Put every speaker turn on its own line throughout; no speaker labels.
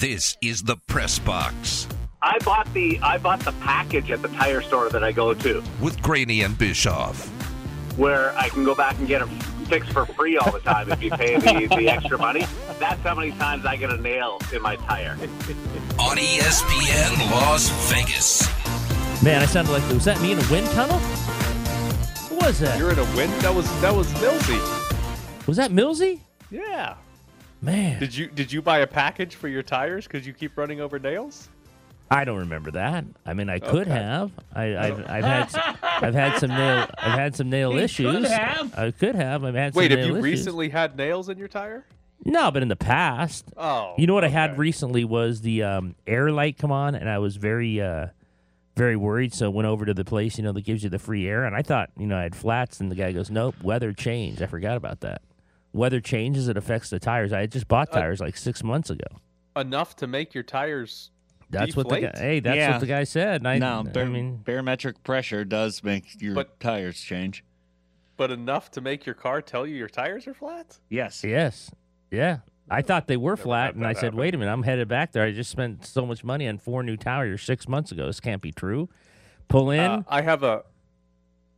This is the Press Box
I bought the I bought the package at the tire store that I go to,
with Graney and Bischoff.
where I can go back and get them fixed for free all the time if you pay the, the extra money. That's how many times I get a nail in my tire.
On ESPN Las Vegas.
Man, I sounded like was that me in a wind tunnel? What was that?
You're in a wind. That was that was Millsy.
was that Millsy?
Yeah.
Man,
Did you did you buy a package for your tires because you keep running over nails?
I don't remember that. I mean, I could
Okay.
have. I, I've, I've had s- I've had some nail I've had some nail
He could
issues.
have.
I could have. I've had some
Wait, have you
issues.
recently had nails in your tire?
No, but in the past.
Oh,
You know what I had recently was the um, air light come on, and I was very, uh, very worried. So I went over to the place, you know, that gives you the free air, and I thought, you know, I had flats, and the guy goes, "Nope, weather changed." I forgot about that. Weather changes; it affects the tires. I just bought
Uh,
tires like six months ago.
enough to make your tires.
That's what the guy. Hey, that's
Yeah.
what the guy said. I,
no,
I mean,
barometric pressure does make your
But-
tires change.
But enough to make your car tell you your tires are flat?
Yes.
yes, yeah. I thought they were
Never
flat, and I said,
happen.
"Wait a minute, I'm headed back there. I just spent so much money on four new tires six months ago. This can't be true." Pull in.
Uh, I have a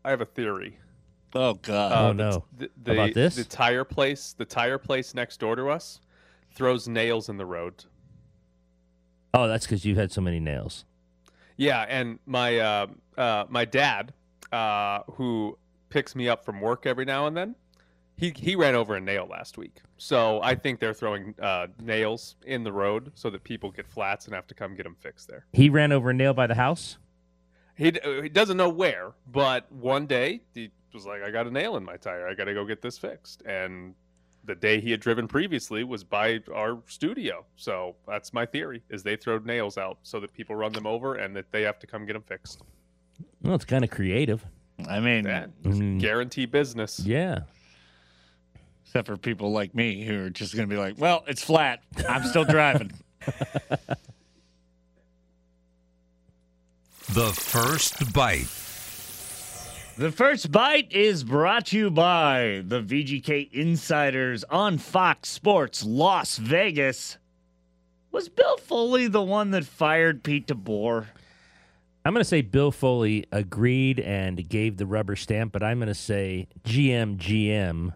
I have a theory.
Oh God.
Oh,
Uh, the-
no.
The, the,
About this?
The tire place, the tire place next door to us, throws nails in the road.
oh, that's because you've had so many nails.
Yeah, and my uh, uh, my dad, uh, who picks me up from work every now and then, he he ran over a nail last week. So I think they're throwing uh, nails in the road so that people get flats and have to come get them fixed there.
He ran over a nail by the house.
He, uh, he doesn't know where, but one day he was like, "I got a nail in my tire. I got to go get this fixed." And the day he had driven previously was by our studio. So that's my theory: is they throw nails out so that people run them over and that they have to come get them fixed.
Well, it's kind of creative.
I mean,
That
Mm.
guarantee business.
Yeah.
except for people like me who are just going to be like, "Well, it's flat. I'm still driving."
The first bite.
The first bite is brought to you by the VGK Insiders on Fox Sports Las Vegas. Was Bill Foley the one that fired Pete DeBoer?
I'm going to say Bill Foley agreed and gave the rubber stamp, but I'm going to say GM GM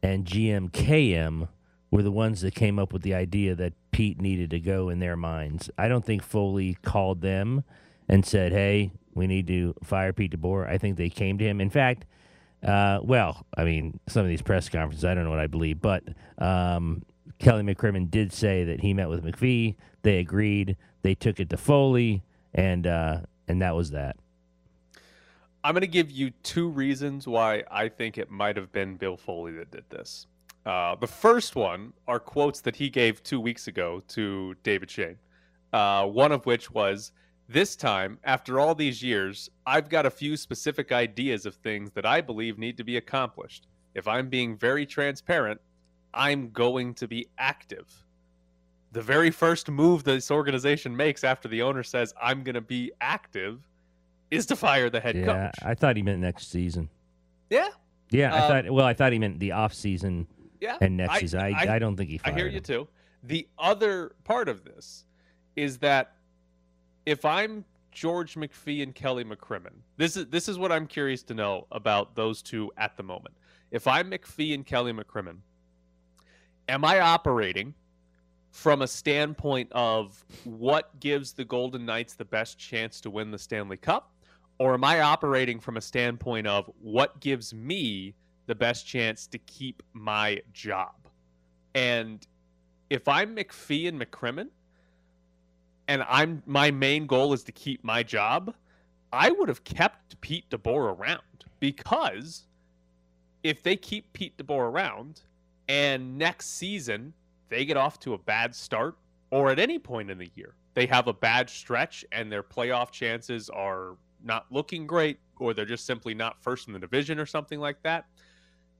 and GM KM were the ones that came up with the idea that Pete needed to go in their minds. I don't think Foley called them and said, "Hey, we need to fire Pete DeBoer." I think they came to him. In fact, uh, well, I mean, some of these press conferences, I don't know what I believe, but um, Kelly McCrimmon did say that he met with McPhee. They agreed. They took it to Foley, and uh, and that was that.
I'm going to give you two reasons why I think it might have been Bill Foley that did this. Uh, the first one are quotes that he gave two weeks ago to David Schoen. Uh, one of which was, This time, after all these years, I've got a few specific ideas of things that I believe need to be accomplished. If I'm being very transparent, I'm going to be active. The very first move this organization makes after the owner says, I'm going to be active, is to fire the head
yeah,
coach.
I thought he meant next season.
Yeah,
Yeah, I
Uh,
thought. Well, I thought he meant the off season
yeah.
and next
I-
season. I, I,
I-
don't think he. Fired.
I hear you too. The other part of this is that if I'm George McPhee and Kelly McCrimmon, this is this is what I'm curious to know about those two at the moment. If I'm McPhee and Kelly McCrimmon, am I operating from a standpoint of what gives the Golden Knights the best chance to win the Stanley Cup? Or am I operating from a standpoint of what gives me the best chance to keep my job? And if I'm McPhee and McCrimmon, and I'm my main goal is to keep my job, I would have kept Pete DeBoer around because if they keep Pete DeBoer around and next season they get off to a bad start or at any point in the year they have a bad stretch and their playoff chances are not looking great or they're just simply not first in the division or something like that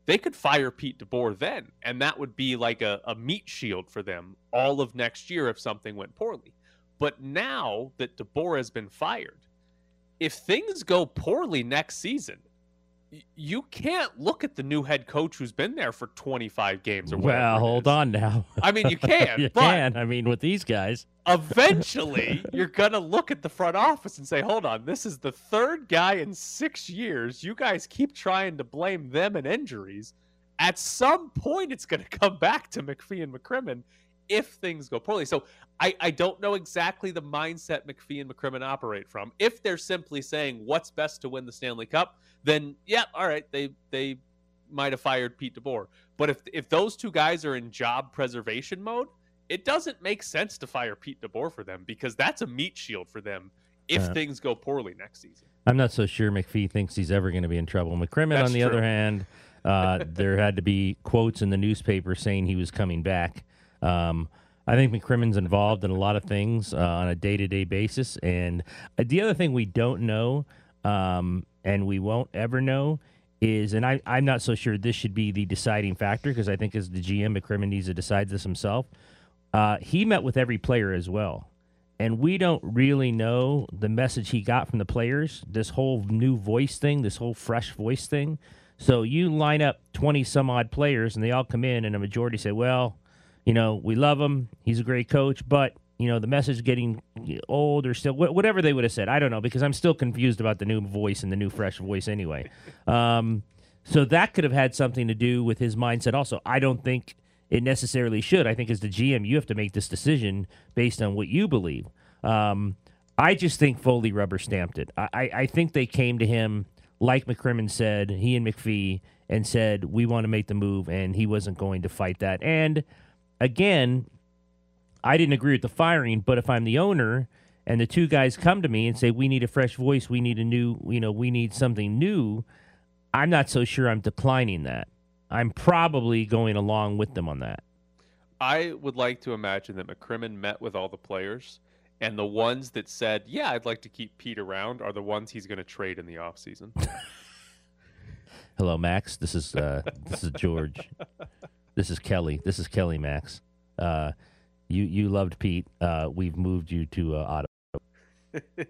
they could fire Pete DeBoer then, and that would be like a, a meat shield for them all of next year if something went poorly. But now that DeBoer has been fired, if things go poorly next season, you can't look at the new head coach who's been there for 25 games or
Well,
whatever. it
hold on now.
I mean, you can,
you
but
can. I mean, with these guys.
eventually you're gonna look at the front office and say, "Hold on, this is the third guy in six years. You guys keep trying to blame them and injuries. At some point, it's gonna come back to McPhee and McCrimmon if things go poorly." So I, I don't know exactly the mindset McPhee and McCrimmon operate from. If they're simply saying what's best to win the Stanley Cup, then yeah, all right, they they might have fired Pete DeBoer. But if if those two guys are in job preservation mode, it doesn't make sense to fire Pete DeBoer for them because that's a meat shield for them if
Yeah.
things go poorly next season.
I'm not so sure McPhee thinks he's ever going to be in trouble. McCrimmon,
That's
on the
true.
other hand, uh, there had to be quotes in the newspaper saying he was coming back. Um, I think McCrimmon's involved in a lot of things uh, on a day to day basis. And uh, the other thing we don't know, um, and we won't ever know, is, and I, I'm not so sure this should be the deciding factor because I think as the GM, McCrimmon needs to decide this himself. Uh, he met with every player as well and we don't really know the message he got from the players. This whole new voice thing, this whole fresh voice thing. So you line up twenty some odd players, and they all come in, and a majority say, "Well, you know, we love him. He's a great coach, but." You know the message getting old or still wh- whatever they would have said. I don't know because I'm still confused about the new voice and the new fresh voice anyway. Um, so that could have had something to do with his mindset. Also, I don't think it necessarily should. I think as the GM, you have to make this decision based on what you believe. Um, I just think Foley rubber stamped it. I, I, I think they came to him, like McCrimmon said, he and McPhee, and said, We want to make the move, and he wasn't going to fight that. And again, I didn't agree with the firing, but if I'm the owner and the two guys come to me and say, We need a fresh voice, we need a new, you know, we need something new, I'm not so sure I'm declining that. I'm probably going along with them on that.
I would like to imagine that McCrimmon met with all the players, and the ones that said, "Yeah, I'd like to keep Pete around," are the ones he's going to trade in the offseason.
Hello, Max. This is uh, this is George. This is Kelly. This is Kelly, Max. Uh, you you loved Pete. Uh, we've moved you to uh, Ottawa.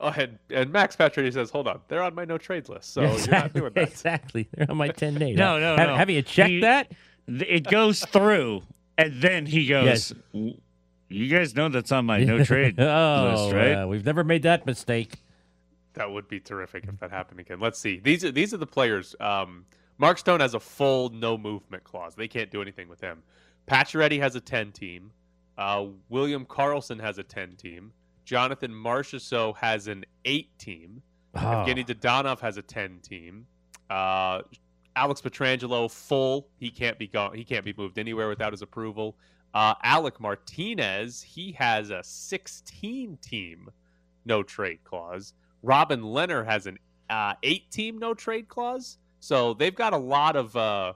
oh, and, and Max Patrick says, "Hold on, they're on my no trades list, so
Yeah,
you're not
exactly.
doing that."
Exactly. They're on my ten day.
No, no,
have,
no.
Have you checked
He-
that?
Th- It goes through, and then he goes,
Yes.
"You guys know that's on my no trade
oh,
list, right?"
uh, we've never made that mistake.
That would be terrific if that happened again. Let's see. These are these are the players. Um, Mark Stone has a full no movement clause. They can't do anything with him. Pacioretty has a ten team. Uh, William Karlsson has a ten team. Jonathan Marchessault has an eight team.
Oh,
Evgeny Dadonov has a ten team. Uh, Alex Pietrangelo full. He can't be gone. He can't be moved anywhere without his approval. Uh, Alec Martinez he has a sixteen team no trade clause. Robin Lehner has an uh, eight team no trade clause. So they've got a lot of uh,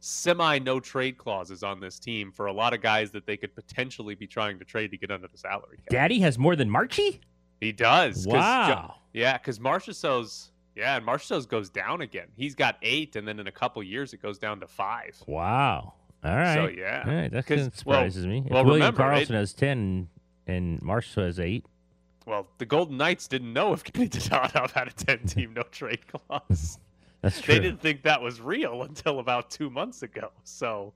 semi no trade clauses on this team for a lot of guys that they could potentially be trying to trade to get under the salary cap.
Daddy has more than Marchie.
He does.
Wow.
yeah, because Marchessault's yeah, and Marchessault's goes down again. He's got eight, and then in a couple years it goes down to five.
Wow. All right.
So yeah,
All right. That kind of surprises me. If
well,
William
remember,
Carlson
it-
has ten and Marshall has eight.
well, the Golden Knights didn't know if Kenny Dadonov had a ten-team no trade clause.
That's true.
they didn't think that was real until about two months ago. So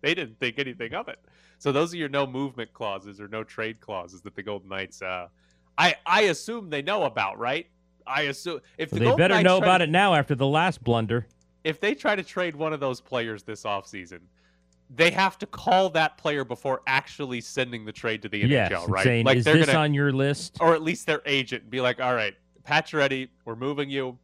they didn't think anything of it. So those are your no movement clauses or no trade clauses that the Golden Knights. Uh, I I assume they know about, right? I assume if the
they
Golden
better
Knights
know about
to-
it now after the last blunder.
if they try to trade one of those players this offseason, they have to call that player before actually sending the trade to the NHL,
yes,
right?
saying,
like
is
they're
this
gonna,
on your list?
or at least their agent, and be like, "All right, Pacioretty, we're moving you.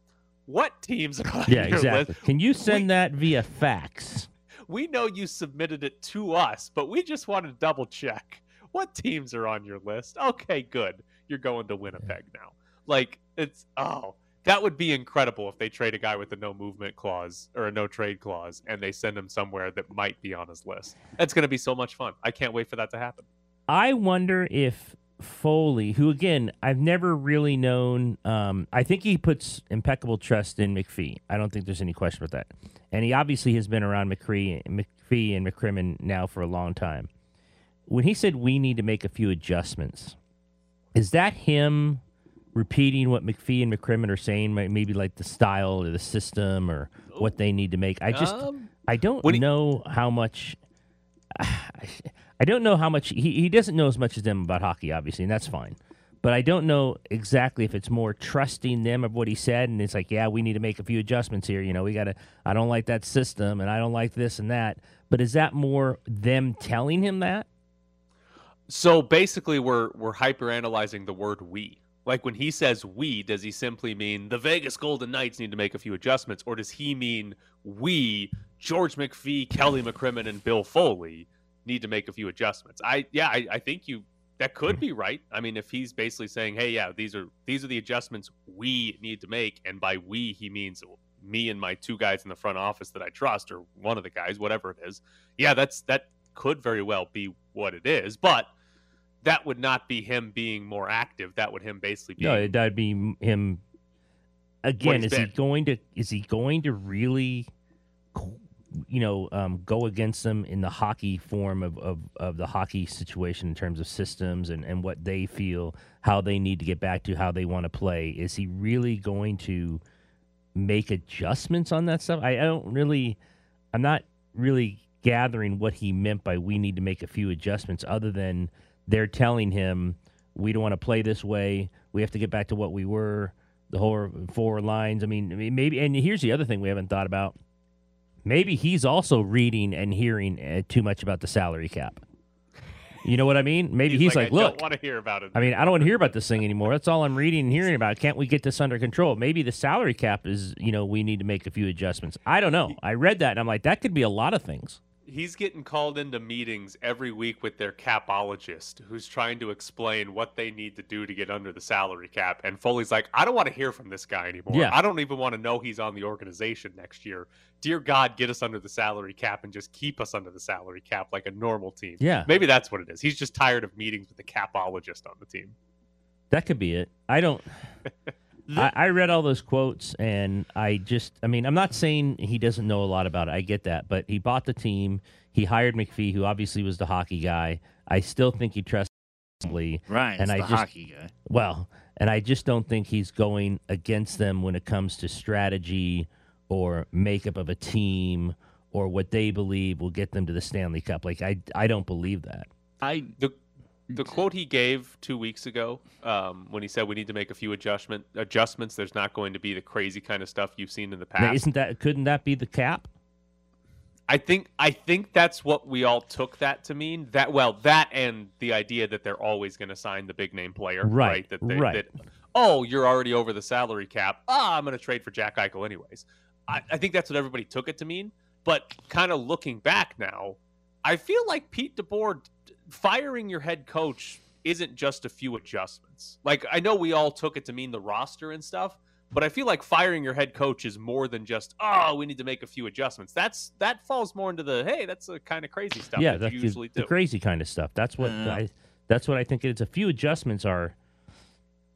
What teams are on
Yeah,
your
exactly.
list?
Can you send that via fax?
We know you submitted it to us, but we just want to double check. What teams are on your list? Okay, good. You're going to Winnipeg now. Like it's oh, that would be incredible if they trade a guy with a no movement clause or a no trade clause and they send him somewhere that might be on his list. That's going to be so much fun. I can't wait for that to happen.
I wonder if Foley, who again I've never really known, um, I think he puts impeccable trust in McPhee. I don't think there's any question about that. And he obviously has been around McCree, McPhee and McCrimmon now for a long time. When he said we need to make a few adjustments, is that him repeating what McPhee and McCrimmon are saying, maybe like the style or the system or what they need to make. I just
Um,
I don't
when he-
know how much. I don't know how much he, he doesn't know as much as them about hockey, obviously, and that's fine. But I don't know exactly if it's more trusting them of what he said, and it's like, yeah, we need to make a few adjustments here. You know, we got to. I don't like that system, and I don't like this and that. But is that more them telling him that?
So basically, we're we're hyper analyzing the word "we." Like when he says "we," does he simply mean the Vegas Golden Knights need to make a few adjustments, or does he mean we, George McPhee, Kelly McCrimmon, and Bill Foley, need to make a few adjustments? I yeah, I, I think you that could hmm. be right. I mean, if he's basically saying, "Hey, yeah, these are these are the adjustments we need to make," and by "we" he means me and my two guys in the front office that I trust, or one of the guys, whatever it is. Yeah, that's that could very well be what it is, but that would not be him being more active. That would him basically being
No, that'd be him. Again, is he going to? Is he going to really? You know, um, go against them in the hockey form of, of, of the hockey situation in terms of systems and, and what they feel, how they need to get back to how they want to play. Is he really going to make adjustments on that stuff? I, I don't really, I'm not really gathering what he meant by we need to make a few adjustments other than they're telling him we don't want to play this way. We have to get back to what we were, the whole four lines. I mean, I mean, maybe, and here's the other thing we haven't thought about. Maybe he's also reading and hearing uh, too much about the salary cap. You know what I mean? Maybe he's, like,
I
look,
don't want to hear about it.
I mean, I don't want to hear about this thing anymore. That's all I'm reading and hearing about. Can't we get this under control? Maybe the salary cap is, you know, we need to make a few adjustments. I don't know. I read that and I'm like, that could be a lot of things.
He's getting called into meetings every week with their capologist who's trying to explain what they need to do to get under the salary cap. And Foley's like, I don't want to hear from this guy anymore.
Yeah.
I don't even want to know he's on the organization next year. Dear God, get us under the salary cap and just keep us under the salary cap like a normal team.
Yeah.
Maybe that's what it is. He's just tired of meetings with the capologist on the team.
That could be it. I don't. I, I read all those quotes and I just, I mean, I'm not saying he doesn't know a lot about it. I get that. But he bought the team. He hired McPhee, who obviously was the hockey guy. I still think he trusts Lee.
Ryan's
And I
the
just-
hockey guy.
Well, and I just don't think he's going against them when it comes to strategy or makeup of a team or what they believe will get them to the Stanley Cup. Like I, I don't believe that.
I
The the quote he gave two weeks ago, um, when he said we need to make a few adjustment adjustments, there's not going to be the crazy kind of stuff you've seen in the
Now,
past.
isn't that couldn't that be the cap?
I think I think that's what we all took that to mean. That well, that and the idea that they're always going to sign the big name player,
Right,
That they,
right.
that oh, you're already over the salary cap. Ah, I'm going to trade for Jack Eichel anyways. I, I think that's what everybody took it to mean. But kind of looking back now, I feel like Pete DeBoer firing your head coach isn't just a few adjustments. Like I know we all took it to mean the roster and stuff, but I feel like firing your head coach is more than just oh we need to make a few adjustments. That's that falls more into the hey that's the kind of crazy stuff
yeah,
that
that's
you
the-
usually
the,
do.
crazy kind of stuff. That's what
Yeah.
I. That's what I think it's. A few adjustments are,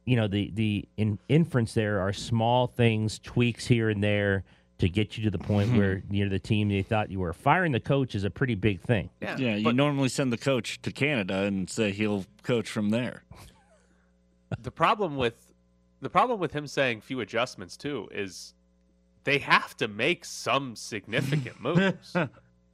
you know, the the in, inference there are small things, tweaks here and there to get you to the point hmm. where you're the team they thought you were. Firing the coach is a pretty big thing.
yeah,
yeah, you normally send the coach to Canada and say he'll coach from there.
the problem with the problem with him saying few adjustments too is they have to make some significant moves.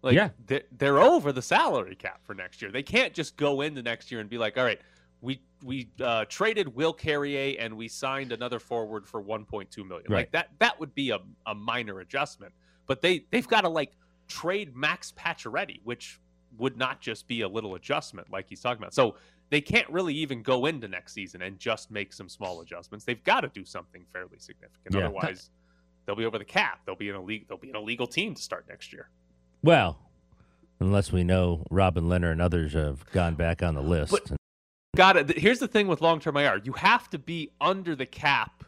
Like
Yeah.
they're, they're over the salary cap for next year. They can't just go into next year and be like, all right, we we uh, traded Will Carrier and we signed another forward for 1.2 million.
Right.
Like that that would be a, a minor adjustment. But they they've got to like trade Max Pacioretty, which would not just be a little adjustment like he's talking about. So they can't really even go into next season and just make some small adjustments. They've got to do something fairly significant.
Yeah.
Otherwise, they'll be over the cap. They'll be in a league. They'll be an illegal team to start next year.
Well, unless we know Robin Lehner and others have gone back on the list.
But- Got it. Here's the thing with long-term IR: you have to be under the cap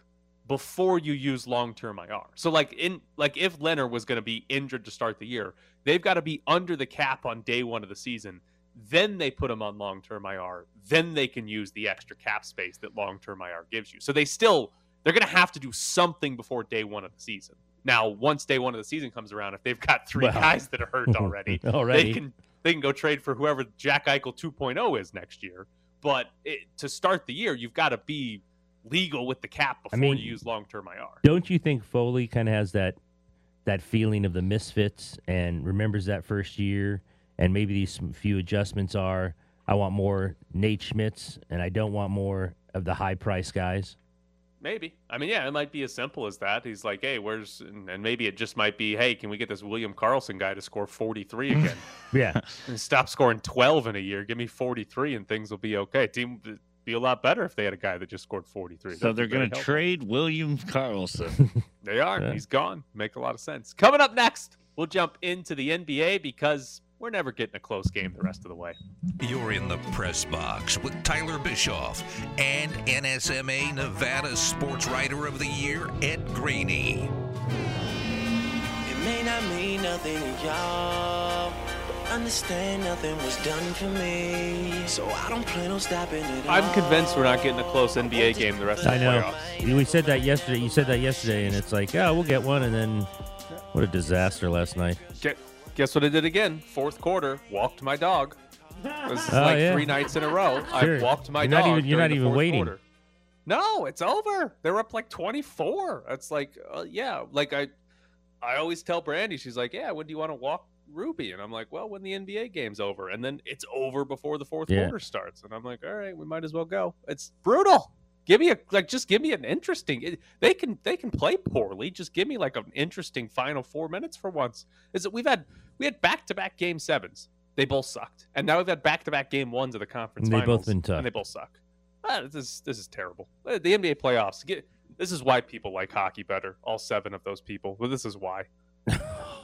before you use long-term IR. So, like in like if Lehner was going to be injured to start the year, they've got to be under the cap on day one of the season. Then they put him on long-term IR. Then they can use the extra cap space that long-term IR gives you. So they still they're going to have to do something before day one of the season. Now, once day one of the season comes around, if they've got three
Well.
guys that are hurt already,
already.
they can they can go trade for whoever Jack Eichel 2.0 is next year. But it, to start the year, you've got to be legal with the cap before
mean-
you use long term IR.
Don't you think Foley kind of has that that feeling of the misfits and remembers that first year and maybe these few adjustments are I want more Nate Schmidts and I don't want more of the high price guys.
Maybe. I mean, yeah, it might be as simple as that. He's like, hey, where's, and and maybe it just might be, hey, can we get this William Karlsson guy to score 43 again?
Yeah.
and stop scoring 12 in a year. Give me 43 and things will be okay. Team be a lot better if they had a guy that just scored 43.
So
That'd
they're going to trade William Karlsson.
They are.
Yeah.
He's gone. Make a lot of sense. Coming up next, we'll jump into the NBA because we're never getting a close game the rest of the way.
You're in the press box with Tyler Bischoff and NSMA Nevada Sports Writer of the Year, Ed Graney.
It may not mean nothing to y'all, understand nothing was done for me. So I don't plan on stopping it.
I'm convinced we're not getting a close NBA game the rest of the
I know.
playoffs.
We said that yesterday. You said that yesterday and it's like, "Oh, we'll get one." And then what a disaster last night.
Gu- Guess what I did again? Fourth quarter, walked my dog. This is
Oh,
like
yeah.
three nights in a row.
Sure.
I walked my
You're not
dog.
even- you're not even waiting.
quarter. No, it's over. They're up like 24. It's like, uh, yeah, like I, I always tell Brandy, she's like, yeah, when do you want to walk Ruby? And I'm like, well, when the NBA game's over, and then it's over before the fourth
Yeah.
quarter starts. And I'm like, all right, we might as well go. It's brutal. Give me a like, just give me an interesting. It, they can they can play poorly. Just give me like an interesting final four minutes for once. Is that we've had we had back to back game sevens. They both sucked, and now we've had back to back game ones of the conference
And they both
finals,
been tough.
and they both suck. Ah, this is this is terrible. Uh, The NBA playoffs. Get, this is why people like hockey better. All seven of those people. Well, this is why,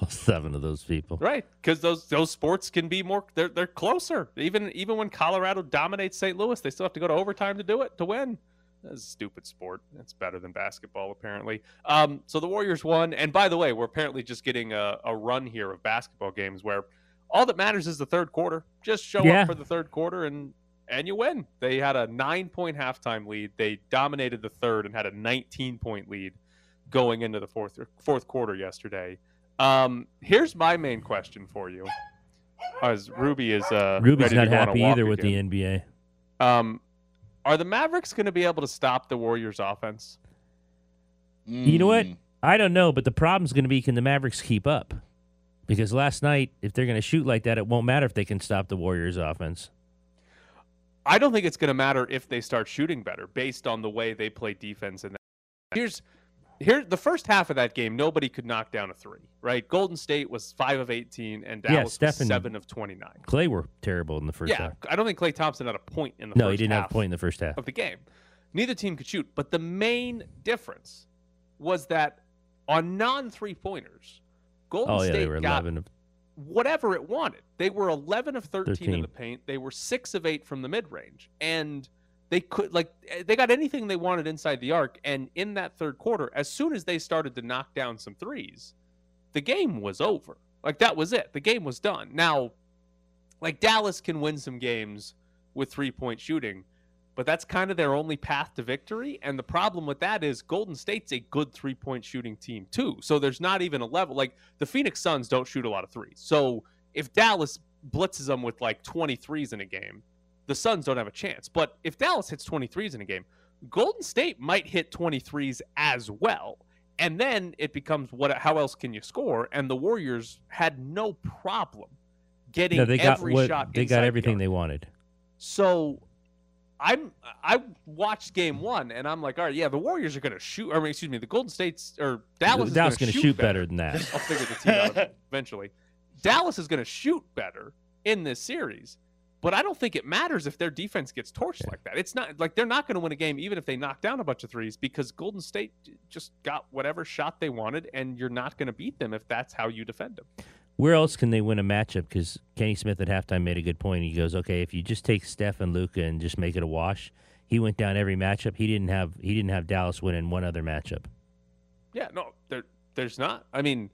Seven of those people.
right? Because those those sports can be more. They're they're closer. Even even when Colorado dominates St. Louis, they still have to go to overtime to do it to win. That's a stupid sport. It's better than basketball, apparently. Um, so the Warriors won. And by the way, we're apparently just getting a, a run here of basketball games where all that matters is the third quarter. Just show
Yeah.
up for the third quarter and and you win. They had a nine point halftime lead. They dominated the third and had a 19 point lead going into the fourth fourth quarter yesterday. Um, here's my main question for you. As Ruby is uh,
Ruby's not
to go on a
happy either with
again.
the NBA.
Um, are the Mavericks going to be able to stop the Warriors' offense?
You know what? I don't know, but the problem's going to be can the Mavericks keep up? Because last night, if they're going to shoot like that, it won't matter if they can stop the Warriors' offense.
I don't think it's going to matter if they start shooting better based on the way they play defense. And here's here the first half of that game, nobody could knock down a three. Right? Golden State was five of eighteen, and
Yeah,
Dallas
Stephen-
was seven of twenty nine.
Klay were terrible in the first
Yeah,
half.
I don't think Klay Thompson had a point in the
No,
first
he didn't
half
have a point in the first half.
of the game. Neither team could shoot, but the main difference was that on non three pointers, Golden
Oh yeah,
State
they were
got
eleven. Of,
whatever it wanted. They were 11 of 13, in the paint. They were 6 of 8 from the mid-range. And they could like eh, they got anything they wanted inside the arc and in that third quarter, as soon as they started to knock down some threes, the game was over. Like that was it. The game was done. Now like Dallas can win some games with three-point shooting, but that's kind of their only path to victory. And the problem with that is Golden State's a good three point shooting team, too. So there's not even a level. Like the Phoenix Suns don't shoot a lot of threes. So if Dallas blitzes them with like 23s in a game, the Suns don't have a chance. But if Dallas hits 23s in a game, Golden State might hit 23s as well. And then it becomes what how else can you score? And the Warriors had no problem getting
no, they got
every
what
shot
they got everything
arc.
they wanted.
So I'm I watched game one and I'm like, all right, yeah, the Warriors are gonna shoot or excuse me, the Golden State's or Dallas is
Dallas
gonna,
gonna
shoot,
shoot better than that.
I'll figure the team out eventually. Dallas is gonna shoot better in this series. But I don't think it matters if their defense gets torched like that. It's not like they're not going to win a game even if they knock down a bunch of threes because Golden State just got whatever shot they wanted, and you're not going to beat them if that's how you defend them.
Where else can they win a matchup? Because Kenny Smith at halftime made a good point. He goes, "Okay, if you just take Steph and Luka and just make it a wash." He went down every matchup. He didn't have he didn't have Dallas win in one other matchup.
Yeah, no, there, there's not. I mean,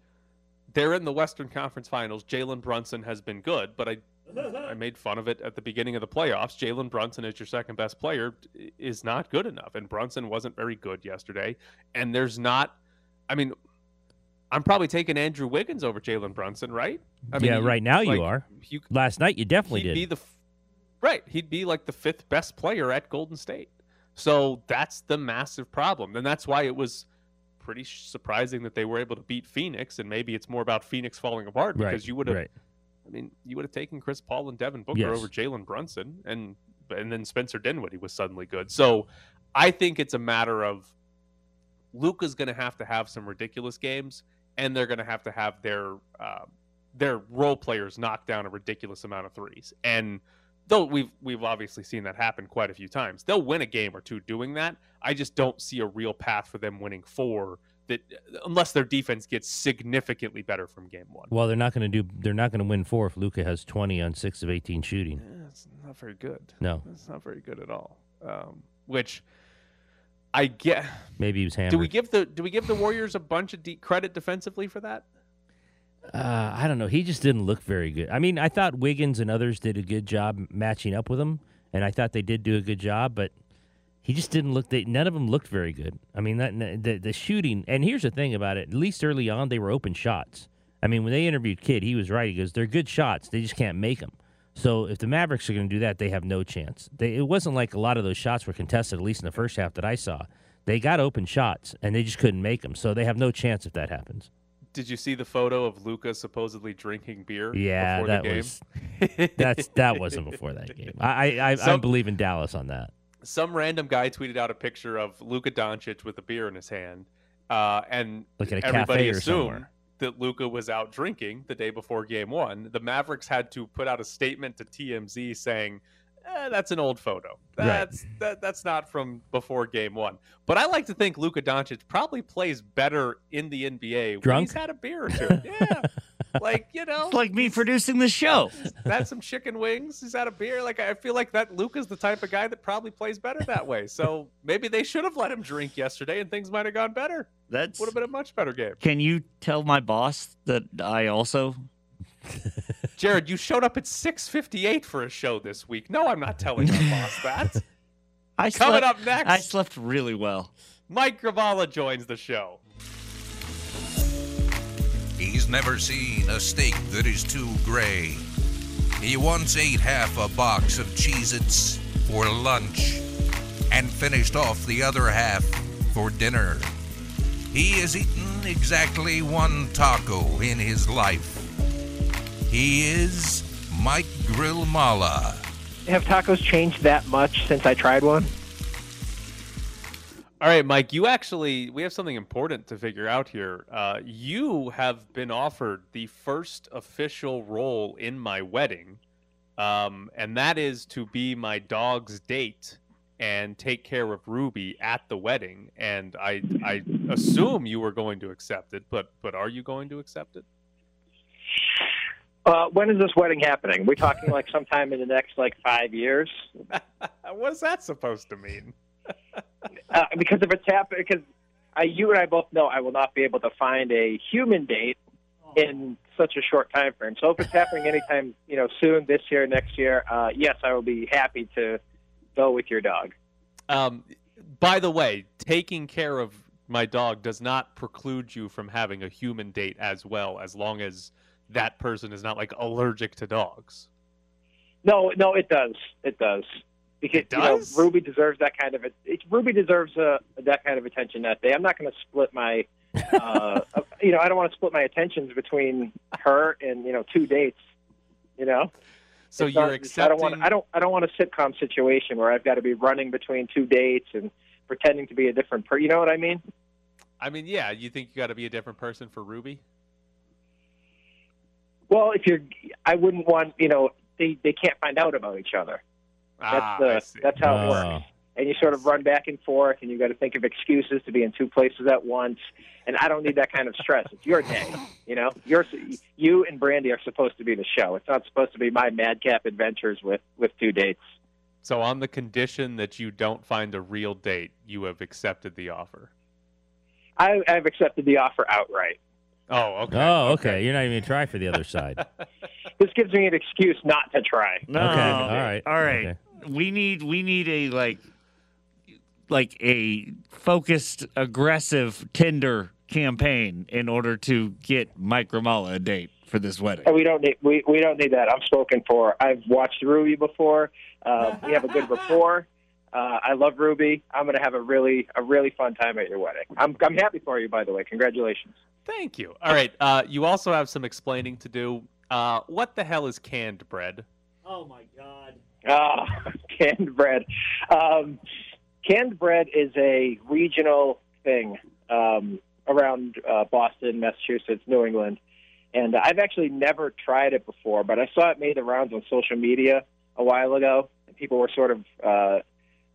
they're in the Western Conference Finals. Jalen Brunson has been good, but I, I made fun of it at the beginning of the playoffs. Jalen Brunson is your second best player is not good enough, and Brunson wasn't very good yesterday. And there's not. I mean, I'm probably taking Andrew Wiggins over Jalen Brunson, right? I
yeah,
you-
right now you are.
You,
Last night you definitely
he'd
did.
be the right. He'd be like the fifth best player at Golden State. So that's the massive problem. And that's why it was pretty surprising that they were able to beat Phoenix. And maybe it's more about Phoenix falling apart because
right.
you would have,
Right.
I mean, you would have taken Chris Paul and Devin Booker
Yes.
over Jalen Brunson and and then Spencer Dinwiddie was suddenly good. So I think it's a matter of Luka's going to have to have some ridiculous games, and they're going to have to have their uh, their role players knock down a ridiculous amount of threes. And though we've we've obviously seen that happen quite a few times, they'll win a game or two doing that. I just don't see a real path for them winning four. That unless their defense gets significantly better from game one.
Well, they're not going to do. They're not going to win four if Luka has twenty on six of eighteen shooting.
Yeah, it's not very good.
No,
It's not very good at all. Um, which I get.
maybe he was hammered.
Do we give the do we give the Warriors a bunch of de- credit defensively for that?
Uh, I don't know. He just didn't look very good. I mean, I thought Wiggins and others did a good job matching up with him, and I thought they did do a good job, but he just didn't look. They, none of them looked very good. I mean, that the the shooting. And here's the thing about it: at least early on, they were open shots. I mean, when they interviewed Kidd, he was right. He goes, "They're good shots. They just can't make them." So if the Mavericks are going to do that, they have no chance. They, it wasn't like a lot of those shots were contested, at least in the first half that I saw. They got open shots and they just couldn't make them. So they have no chance if that happens.
Did you see the photo of Luka supposedly drinking beer
Yeah,
before
that
the game?
was that's that wasn't before that game. I I, I, I believe in Dallas on that.
Some random guy tweeted out a picture of Luka Doncic with a beer in his hand, uh, and
Like
everybody assumed that Luka was out drinking the day before Game One. The Mavericks had to put out a statement to TMZ saying. Eh, that's an old photo.
Right.
That's that, that's not from before game one. But I like to think Luka Doncic probably plays better in the NBA when
Drunk?
he's had a beer or two. Yeah, like you know,
It's like me producing the show.
That's some chicken wings. He's had a beer. Like I feel like that Luka's the type of guy that probably plays better that way. So maybe they should have let him drink yesterday, and things might have gone better.
That
Would have been a much better game.
Can you tell my boss that I also
Jared, you showed up at six fifty eight for a show this week. No, I'm not telling our boss that.
I
Coming
slept,
up next,
I slept really well.
Mike Grimala joins the show.
He's never seen a steak that is too gray. He once ate half a box of Cheez Its for lunch and finished off the other half for dinner. He has eaten exactly one taco in his life. He is Mike Grillmala.
Have tacos changed that much since I tried one?
All right, Mike, you actually, we have something important to figure out here. Uh, you have been offered the first official role in my wedding, um, and that is to be my dog's date and take care of Ruby at the wedding. And I, I assume you were going to accept it, but, but are you going to accept it?
Uh, when is this wedding happening? We're talking like sometime in the next like five years.
what is that supposed to mean?
Uh, because if it's happening, because I, you and I both know I will not be able to find a human date in such a short time frame. So if it's happening anytime, you know, soon, this year, next year, uh, yes, I will be happy to go with your dog.
Um, by the way, taking care of my dog does not preclude you from having a human date as well, as long as that person is not like allergic to dogs.
No, no, it does. It does. Because you know. Ruby deserves that kind of it, Ruby deserves uh, that kind of attention that day. I'm not going to split my, uh, you know, I don't want to split my attentions between her and you know two dates. You know,
So
It's
you're
not-
accepting.
I don't want. I don't. I don't want a sitcom situation where I've got to be running between two dates and pretending to be a different person. You know what I mean?
I mean, yeah, you think you got to be a different person for Ruby?
Well, if you're, I wouldn't want. You know, they they can't find out about each other. That's
ah,
the. That's how it works. And you sort of run back and forth, and you got to think of excuses to be in two places at once. And I don't need that kind of stress. It's your day, you know. You're you and Brandy are supposed to be the show. It's not supposed to be my madcap adventures with with two dates.
So on the condition that you don't find a real date, you have accepted the offer.
I, I've accepted the offer outright.
Oh, okay.
Oh, okay. You're not even gonna try for the other side.
This gives me an excuse not to try.
No.
Okay, all right,
All right.
okay.
We need we need a like like a focused aggressive Tinder campaign in order to get Mike Grimala a date for this wedding.
We don't need we, we don't need that. I'm spoken for. I've watched Ruby before. Uh, we have a good rapport. Uh, I love Ruby. I'm going to have a really a really fun time at your wedding. I'm I'm happy for you, by the way. Congratulations.
Thank you. All right. Uh, you also have some explaining to do. Uh, what the hell is canned bread?
Oh my God.
Ah, canned bread. Um, canned bread is a regional thing um, around uh, Boston, Massachusetts, New England, and I've actually never tried it before. But I saw it made the rounds on social media a while ago, and people were sort of uh,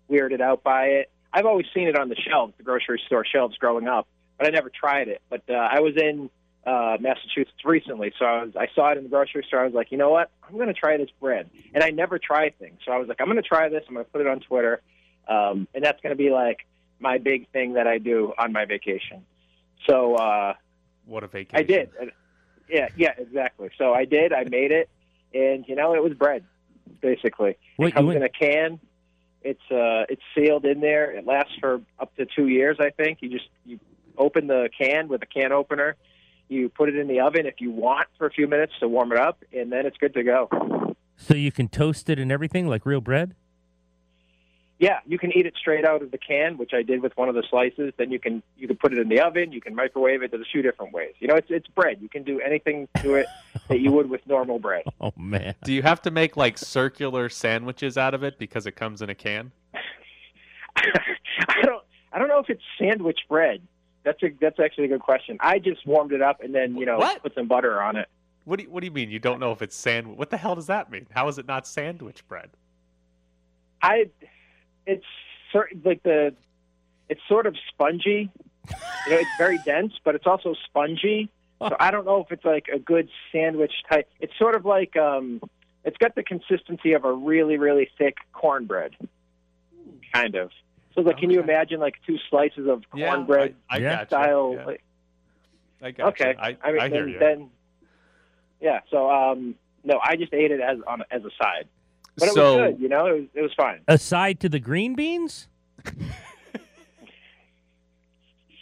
weirded out by it. I've always seen it on the shelves, the grocery store shelves, growing up, but I never tried it. But uh, I was in uh, Massachusetts recently, so I, was, I saw it in the grocery store. I was like, you know what? I'm going to try this bread, and I never try things, so I was like, I'm going to try this. I'm going to put it on Twitter, um, and that's going to be like my big thing that I do on my vacation. So uh,
What a vacation.
I did. Yeah, yeah, exactly. So I did. I made it, and you know, it was bread, basically.
Wait,
it comes
went-
in a can. It's uh, it's sealed in there. It lasts for up to two years, I think. You just you open the can with a can opener. You put it in the oven if you want for a few minutes to warm it up, and then it's good to go.
So you can toast it and everything like real bread?
Yeah, you can eat it straight out of the can, which I did with one of the slices. Then you can you can put it in the oven. You can microwave it. There's a few different ways. You know, it's it's bread. You can do anything to it that you would with normal bread.
Oh man.
Do you have to make like circular sandwiches out of it because it comes in a can?
I don't I don't know if it's sandwich bread. That's a that's actually a good question. I just warmed it up and then you know
What?
put some butter on it.
What do you, what do you mean? You don't know if it's sand? What the hell does that mean? How is it not sandwich bread?
I it's cer- like the it's sort of spongy. You know, it's very dense, but it's also spongy. So I don't know if it's like a good sandwich type. It's sort of like um, it's got the consistency of a really really thick cornbread, kind of. So like, can you imagine like two slices of cornbread
I, I
Yeah.
gotcha.
style?
Yeah,
like-
I gotcha.
okay,
I,
I mean,
I hear
then,
you.
then yeah. So um, no, I just ate it as on as a side, but it
so
was good. You know, it was it was fine.
Aside to the green beans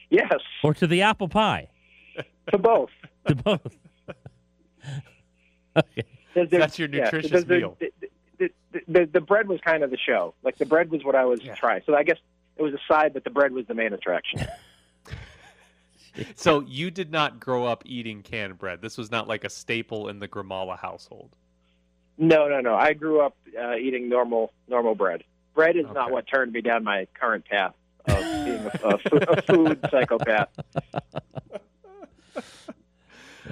Yes,
or to the apple pie?
to both.
To both. okay.
There's- there's-
That's your nutritious
there's- there's-
meal.
The, the, the, the, the bread was kind of the show. Like the bread was what I was
Yeah.
trying. So I guess it was a side, but the bread was the main attraction.
so you did not grow up eating canned bread. This was not like a staple in the Grimala household.
no, no, no. I grew up uh, eating normal normal bread. Bread is not what turned me down my current path of being a, a, fu- a food psychopath.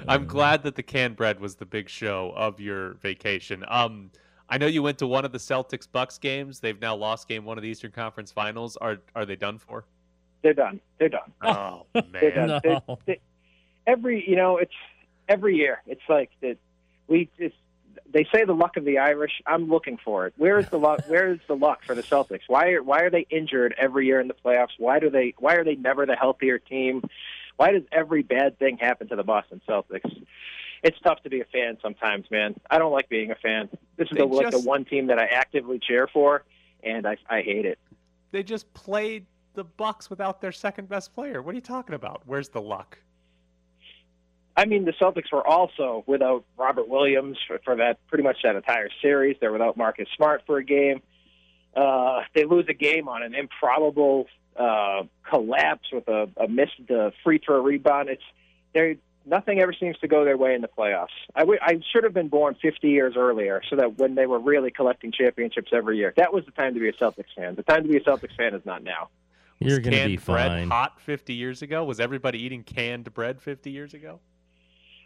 I'm glad that the canned bread was the big show of your vacation. Um, I know you went to one of the Celtics Bucks games. They've now lost game one of the Eastern Conference Finals. Are are they done for?
They're done. They're done.
Oh
They're
man,
done.
No.
They- they- every you know, it's every year. It's like that. We just they say the luck of the Irish. I'm looking for it. Where is the luck? Where is the luck for the Celtics? Why are why are they injured every year in the playoffs? Why do they? Why are they never the healthier team? Why does every bad thing happen to the Boston Celtics? It's tough to be a fan sometimes, man. I don't like being a fan. This is the, like the one team that I actively cheer for, and I I hate it.
they just played the Bucks without their second best player. What are you talking about? Where's the luck?
I mean, the Celtics were also without Robert Williams for, for that pretty much that entire series. They're without Marcus Smart for a game. Uh, they lose a game on an improbable uh, collapse with a, a missed uh, free throw rebound. It's they nothing ever seems to go their way in the playoffs. I, w- I should have been born 50 years earlier, so that when they were really collecting championships every year, that was the time to be a Celtics fan. The time to be a Celtics fan is not now.
You're going to
canned
be
bread
fine.
hot 50 years ago? Was everybody eating canned bread 50 years ago?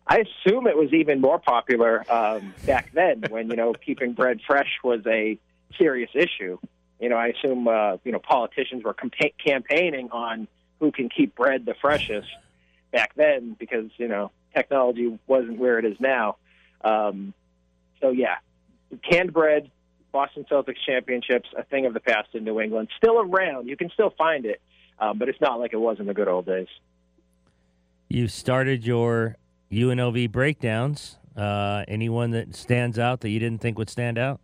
I assume it was even more popular um, back then when you know keeping bread fresh was a serious issue. You know, I assume uh, you know politicians were campa- campaigning on who can keep bread the freshest back then because you know technology wasn't where it is now. Um, so yeah, canned bread, Boston Celtics championships, a thing of the past in New England. Still around, you can still find it, um, but it's not like it was in the good old days.
You started your UNLV breakdowns. Uh, anyone that stands out that you didn't think would stand out?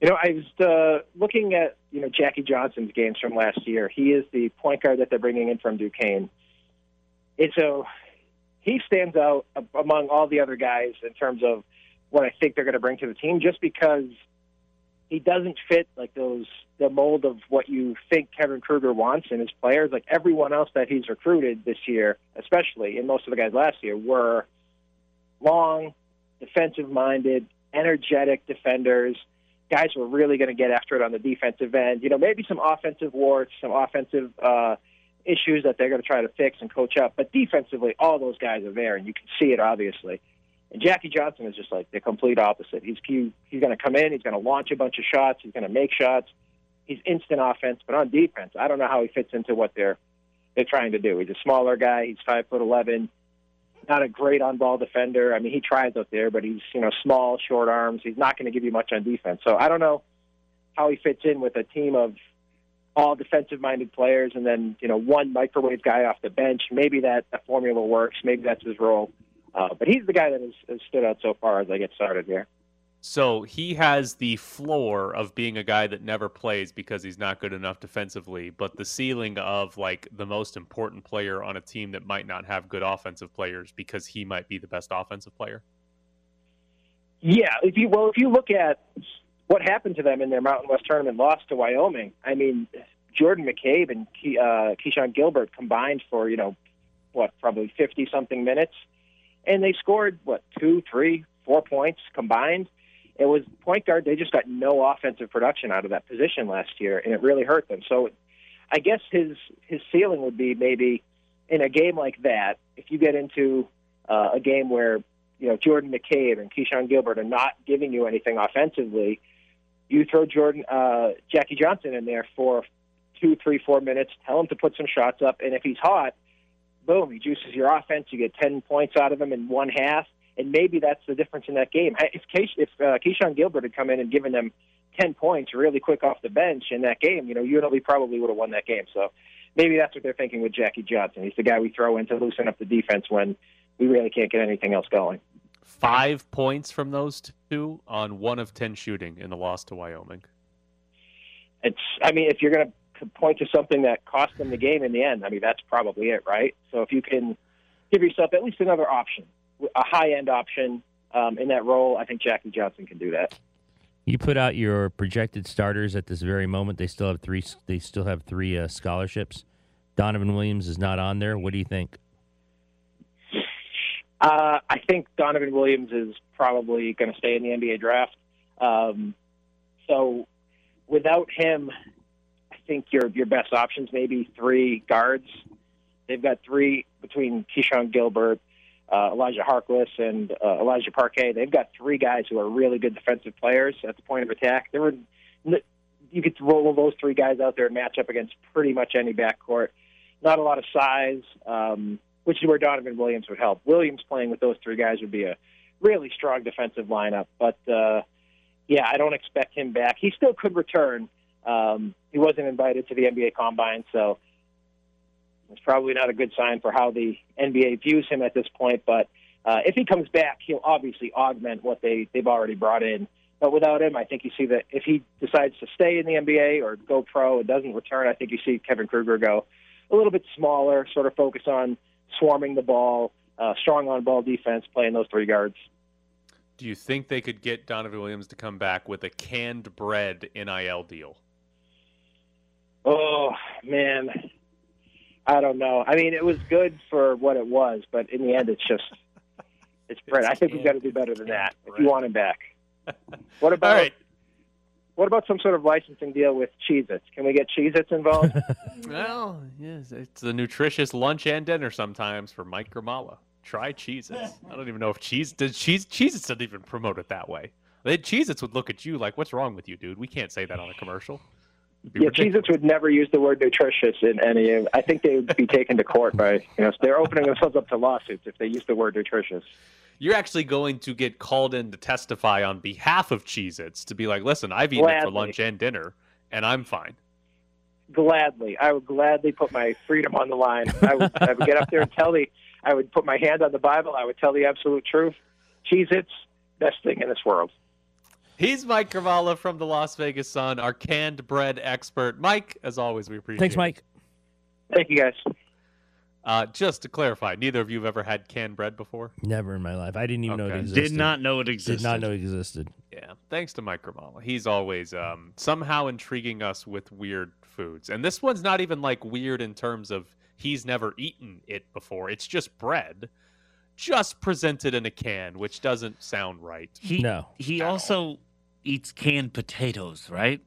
You know, I was uh, looking at you know Jackie Johnson's games from last year. He is the point guard that they're bringing in from Duquesne. and so he stands out among all the other guys in terms of what I think they're going to bring to the team, just because he doesn't fit like those the mold of what you think Kevin Kruger wants in his players. Like everyone else that he's recruited this year, especially and most of the guys last year, were long, defensive minded, energetic defenders. Guys who are really going to get after it on the defensive end. You know, maybe some offensive warts, some offensive uh, issues that they're going to try to fix and coach up. But defensively, all those guys are there, and you can see it obviously. And Jackie Johnson is just like the complete opposite. He's he, he's going to come in, he's going to launch a bunch of shots, he's going to make shots. He's instant offense, but on defense, I don't know how he fits into what they're they're trying to do. He's a smaller guy. He's five foot eleven. Not a great on ball defender. I mean, he tries out there, but he's you know small, short arms. He's not going to give you much on defense. So I don't know how he fits in with a team of all defensive minded players and then you know one microwave guy off the bench. Maybe that, that formula works. Maybe that's his role. Uh, but he's the guy that has, has stood out so far as I get started here.
So he has the floor of being a guy that never plays because he's not good enough defensively, but the ceiling of like the most important player on a team that might not have good offensive players because he might be the best offensive player.
Yeah, if you well, if you look at what happened to them in their Mountain West tournament loss to Wyoming, I mean, Jordan McCabe and Ke- uh, Keshon Gilbert combined for you know what probably fifty something minutes, and they scored what two, three, four points combined. It was point guard. They just got no offensive production out of that position last year, and it really hurt them. So, I guess his his ceiling would be maybe in a game like that. If you get into uh, a game where you know Jordan McCabe and Keshon Gilbert are not giving you anything offensively, you throw Jordan uh, Jackie Johnson in there for two, three, four minutes. Tell him to put some shots up, and if he's hot, boom, he juices your offense. You get ten points out of him in one half and maybe that's the difference in that game. If Keish, if uh, Keshon Gilbert had come in and given them ten points really quick off the bench in that game, you know, UNLV probably would have won that game. So maybe that's what they're thinking with Jackie Johnson. He's the guy we throw in to loosen up the defense when we really can't get anything else going.
Five points from those two on one of ten shooting in the loss to Wyoming.
It's. I mean, if you're going to point to something that cost them the game in the end, I mean, that's probably it, right? So if you can give yourself at least another option a high end option um, in that role, I think Jackie Johnson can do that.
You put out your projected starters at this very moment. They still have three. They still have three uh, scholarships. Donovan Williams is not on there. What do you think?
Uh, I think Donovan Williams is probably going to stay in the NBA draft. Um, so without him, I think your your best options maybe three guards. They've got three between Keshon Gilbert, uh, Elijah Harkless and uh, Elijah Parquet. They've got three guys who are really good defensive players at the point of attack. There were you could roll those three guys out there and match up against pretty much any backcourt. Not a lot of size, um, which is where Donovan Williams would help. Williams playing with those three guys would be a really strong defensive lineup. But uh, yeah, I don't expect him back. He still could return. Um, he wasn't invited to the NBA Combine, so it's probably not a good sign for how the NBA views him at this point. But uh, if he comes back, he'll obviously augment what they they've already brought in. But without him, I think you see that if he decides to stay in the NBA or go pro and doesn't return, I think you see Kevin Kruger go a little bit smaller, sort of focus on swarming the ball, uh, strong on ball defense, playing those three guards.
Do you think they could get Donovan Williams to come back with a canned bread NIL deal?
Oh man, I don't know. I mean, it was good for what it was, but in the end, it's just it's bread. I think we've got to do better than that if you want him back. What about
right.
what about some sort of licensing deal with Cheez-Its? Can we get Cheez-Its involved?
well, yes, it's a nutritious lunch and dinner sometimes for Mike Grimala. Try Cheez-Its. I don't even know if cheese does cheese Cheez-Its doesn't even promote it that way. They Cheez-Its would look at you like, "What's wrong with you, dude? We can't say that on a commercial."
Yeah, Cheez-Its would never use the word nutritious in any. I think they would be taken to court by you know they're opening themselves up to lawsuits if they use the word nutritious.
You're actually going to get called in to testify on behalf of Cheez-Its to be like, listen, I've eaten Gladly. it for lunch and dinner, and I'm fine.
Gladly, I would gladly put my freedom on the line. I would, I would get up there and tell the. I would put my hand on the Bible. I would tell the absolute truth. Cheez-Its, best thing in this world.
He's Mike Grimala from the Las Vegas Sun, our canned bread expert. Mike, as always, we appreciate
Thanks, Mike.
Thank you, guys.
Uh, just to clarify, neither of you have ever had canned bread before.
Never in my life. I didn't even know it existed.
Did not know it existed.
Did not know it existed.
Yeah, thanks to Mike Grimala. He's always um, somehow intriguing us with weird foods. And this one's not even like weird in terms of he's never eaten it before. It's just bread, just presented in a can, which doesn't sound right.
He,
No.
He also eats canned potatoes, right?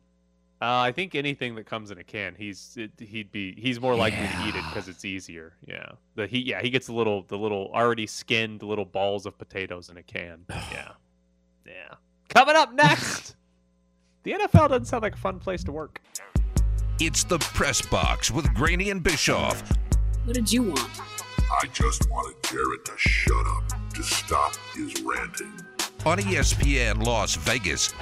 Uh, I think anything that comes in a can, he's it, he'd be he's more likely to eat it because it's easier. Yeah, the he yeah he gets the little the little already skinned little balls of potatoes in a can. Yeah, yeah. Coming up next, the NFL doesn't sound like a fun place to work.
It's the press box with Graney and Bischoff.
What did you want?
I just wanted Jared to shut up, to stop his ranting.
On ESPN Las Vegas.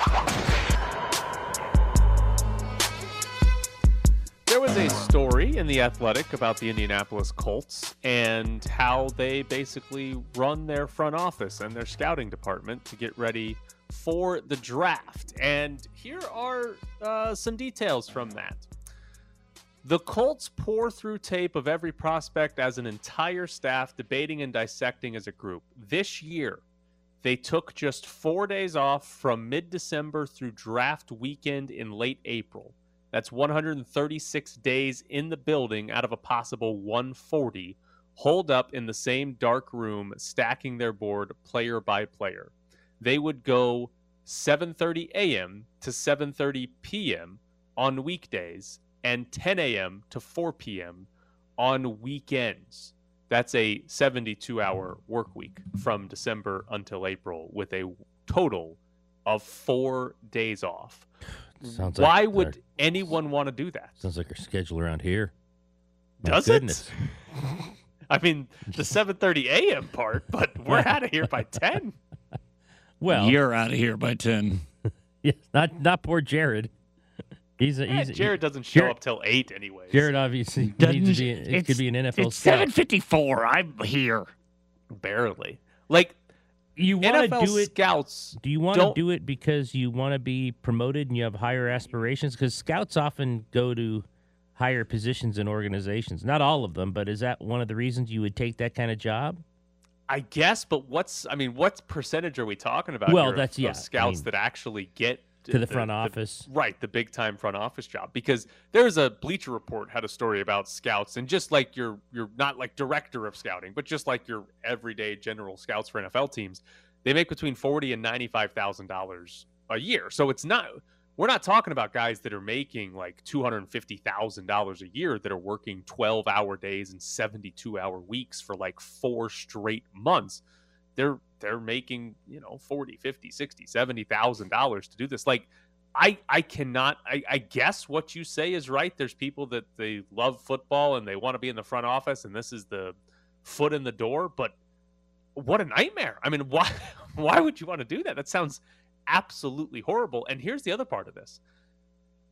There was a story in The Athletic about the Indianapolis Colts and how they basically run their front office and their scouting department to get ready for the draft. And here are uh, some details from that. The Colts pour through tape of every prospect as an entire staff, debating and dissecting as a group. This year, they took just four days off from mid December through draft weekend in late April. That's 136 days in the building out of a possible 140, holed up in the same dark room, stacking their board player by player. They would go 7:30 a.m. to 7:30 p.m. on weekdays and 10 a.m. to 4 p.m. on weekends. That's a 72-hour work week from December until April with a total of 4 days off.
Sounds
Why
like
would
our-
anyone want to do that?
Sounds like our schedule around here. My
Does
goodness.
it? I mean, the 7:30 a.m. part, but we're out of here by 10.
Well,
You're out of here by 10.
yeah, not not poor Jared. He's a,
Eh,
he's
Jared doesn't show
Jared-
up till 8 anyway.
Jared obviously
Doesn't-
needs to be. It
it's-
could be an NFL
It's 754. I'm here.
barely. Like
You want to do it?
scouts
Do you want to
don't-
it because you want to be promoted and you have higher aspirations? Because scouts often go to higher positions in organizations. Not all of them, but is that one of the reasons you would take that kind of job?
I guess, but what's I mean, what percentage are we talking about?
Well,
here of-
that's-
of
yeah, I
scouts
mean,
that actually get
to the front office.
right? The big time front office job. Because there's a Bleacher Report had a story about scouts, and just like your you're not like director of scouting, but just like your everyday general scouts for NFL teams, they make between forty and ninety five thousand dollars a year. So it's not we're not talking about guys that are making like two hundred and fifty thousand dollars a year that are working twelve hour days and seventy two hour weeks for like four straight months. They're they're making you know 40 50 60 70 thousand dollars to do this. Like i i cannot I, I guess what you say is right. There's people that they love football and they want to be in the front office and this is the foot in the door but what a nightmare. I mean why why would you want to do that? That sounds absolutely horrible. And here's the other part of this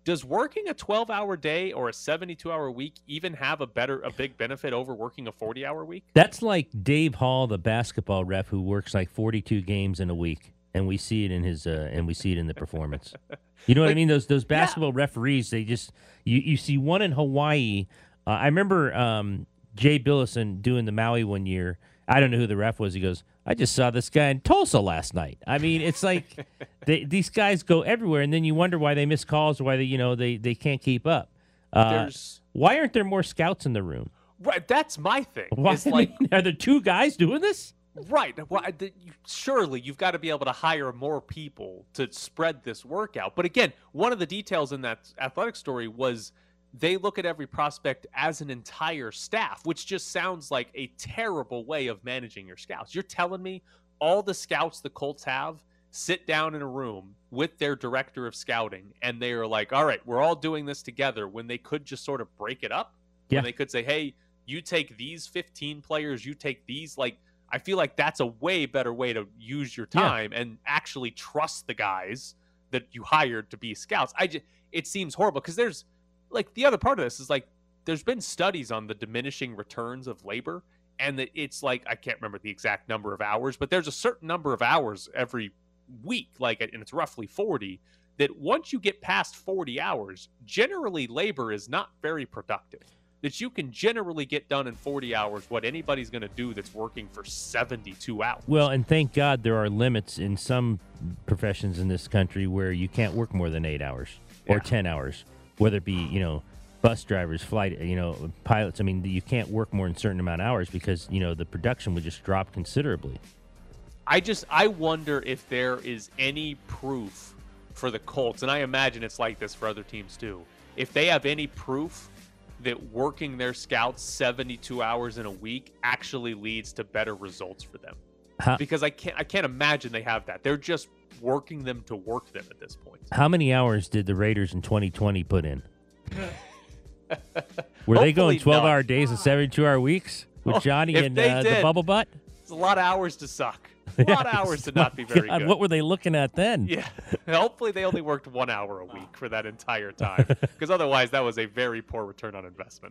does working a 12 hour day or a 72 hour week even have a better a big benefit over working a 40 hour week
That's like Dave Hall, the basketball ref, who works like 42 games in a week, and we see it in his uh, and we see it in the performance. You know what I mean? Those those basketball referees, they just you you see one in Hawaii. Uh, I remember um, Jay Billison doing the Maui one year. I don't know who the ref was. He goes, "I just saw this guy in Tulsa last night." I mean, it's like they, these guys go everywhere, and then you wonder why they miss calls or why they you know they they can't keep up. Uh, why aren't there more scouts in the room?
right that's my thing
Why,
it's like
are there two guys doing this?
Right. Well, the- you- surely you've got to be able to hire more people to spread this workout. But again, one of the details in that athletic story was they look at every prospect as an entire staff, which just sounds like a terrible way of managing your scouts. You're telling me all the scouts the Colts have sit down in a room with their director of scouting and they are like, all right, we're all doing this together when they could just sort of break it up.
Yeah.
When they could say, hey, you take these 15 players, you take these. Like, I feel like that's a way better way to use your
Yeah.
time and actually trust the guys that you hired to be scouts. I just, it seems horrible because there's like the other part of this is like there's been studies on the diminishing returns of labor and that it's like I can't remember the exact number of hours, but there's a certain number of hours every week, like and it's roughly 40 that once you get past 40 hours, generally labor is not very productive. that you can generally get done in 40 hours what anybody's going to do that's working for 72 hours.
Well, and thank God there are limits in some professions in this country where you can't work more than eight hours or
Yeah.
10 hours, whether it be, you know, bus drivers, flight, you know, pilots. I mean, you can't work more than a certain amount of hours because, you know, the production would just drop considerably.
I just I wonder if there is any proof for the Colts, and I imagine it's like this for other teams too. If they have any proof that working their scouts 72 hours in a week actually leads to better results for them.
How,
Because I can't I can't imagine they have that. They're just working them to work them at this point.
how many hours did the Raiders in 2020 put in? Were they going 12
none.
hour days and 72 hour weeks with
Oh,
Johnny
if
and uh, the bubble butt?
It's a lot of hours to suck. A lot of hours to not be very
God,
good.
What were they looking at then?
Yeah. Hopefully they only worked one hour a week for that entire time. Because otherwise that was a very poor return on investment.